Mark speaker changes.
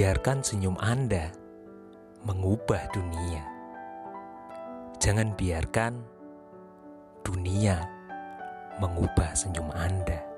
Speaker 1: Biarkan senyum Anda mengubah dunia. Jangan biarkan dunia mengubah senyum Anda.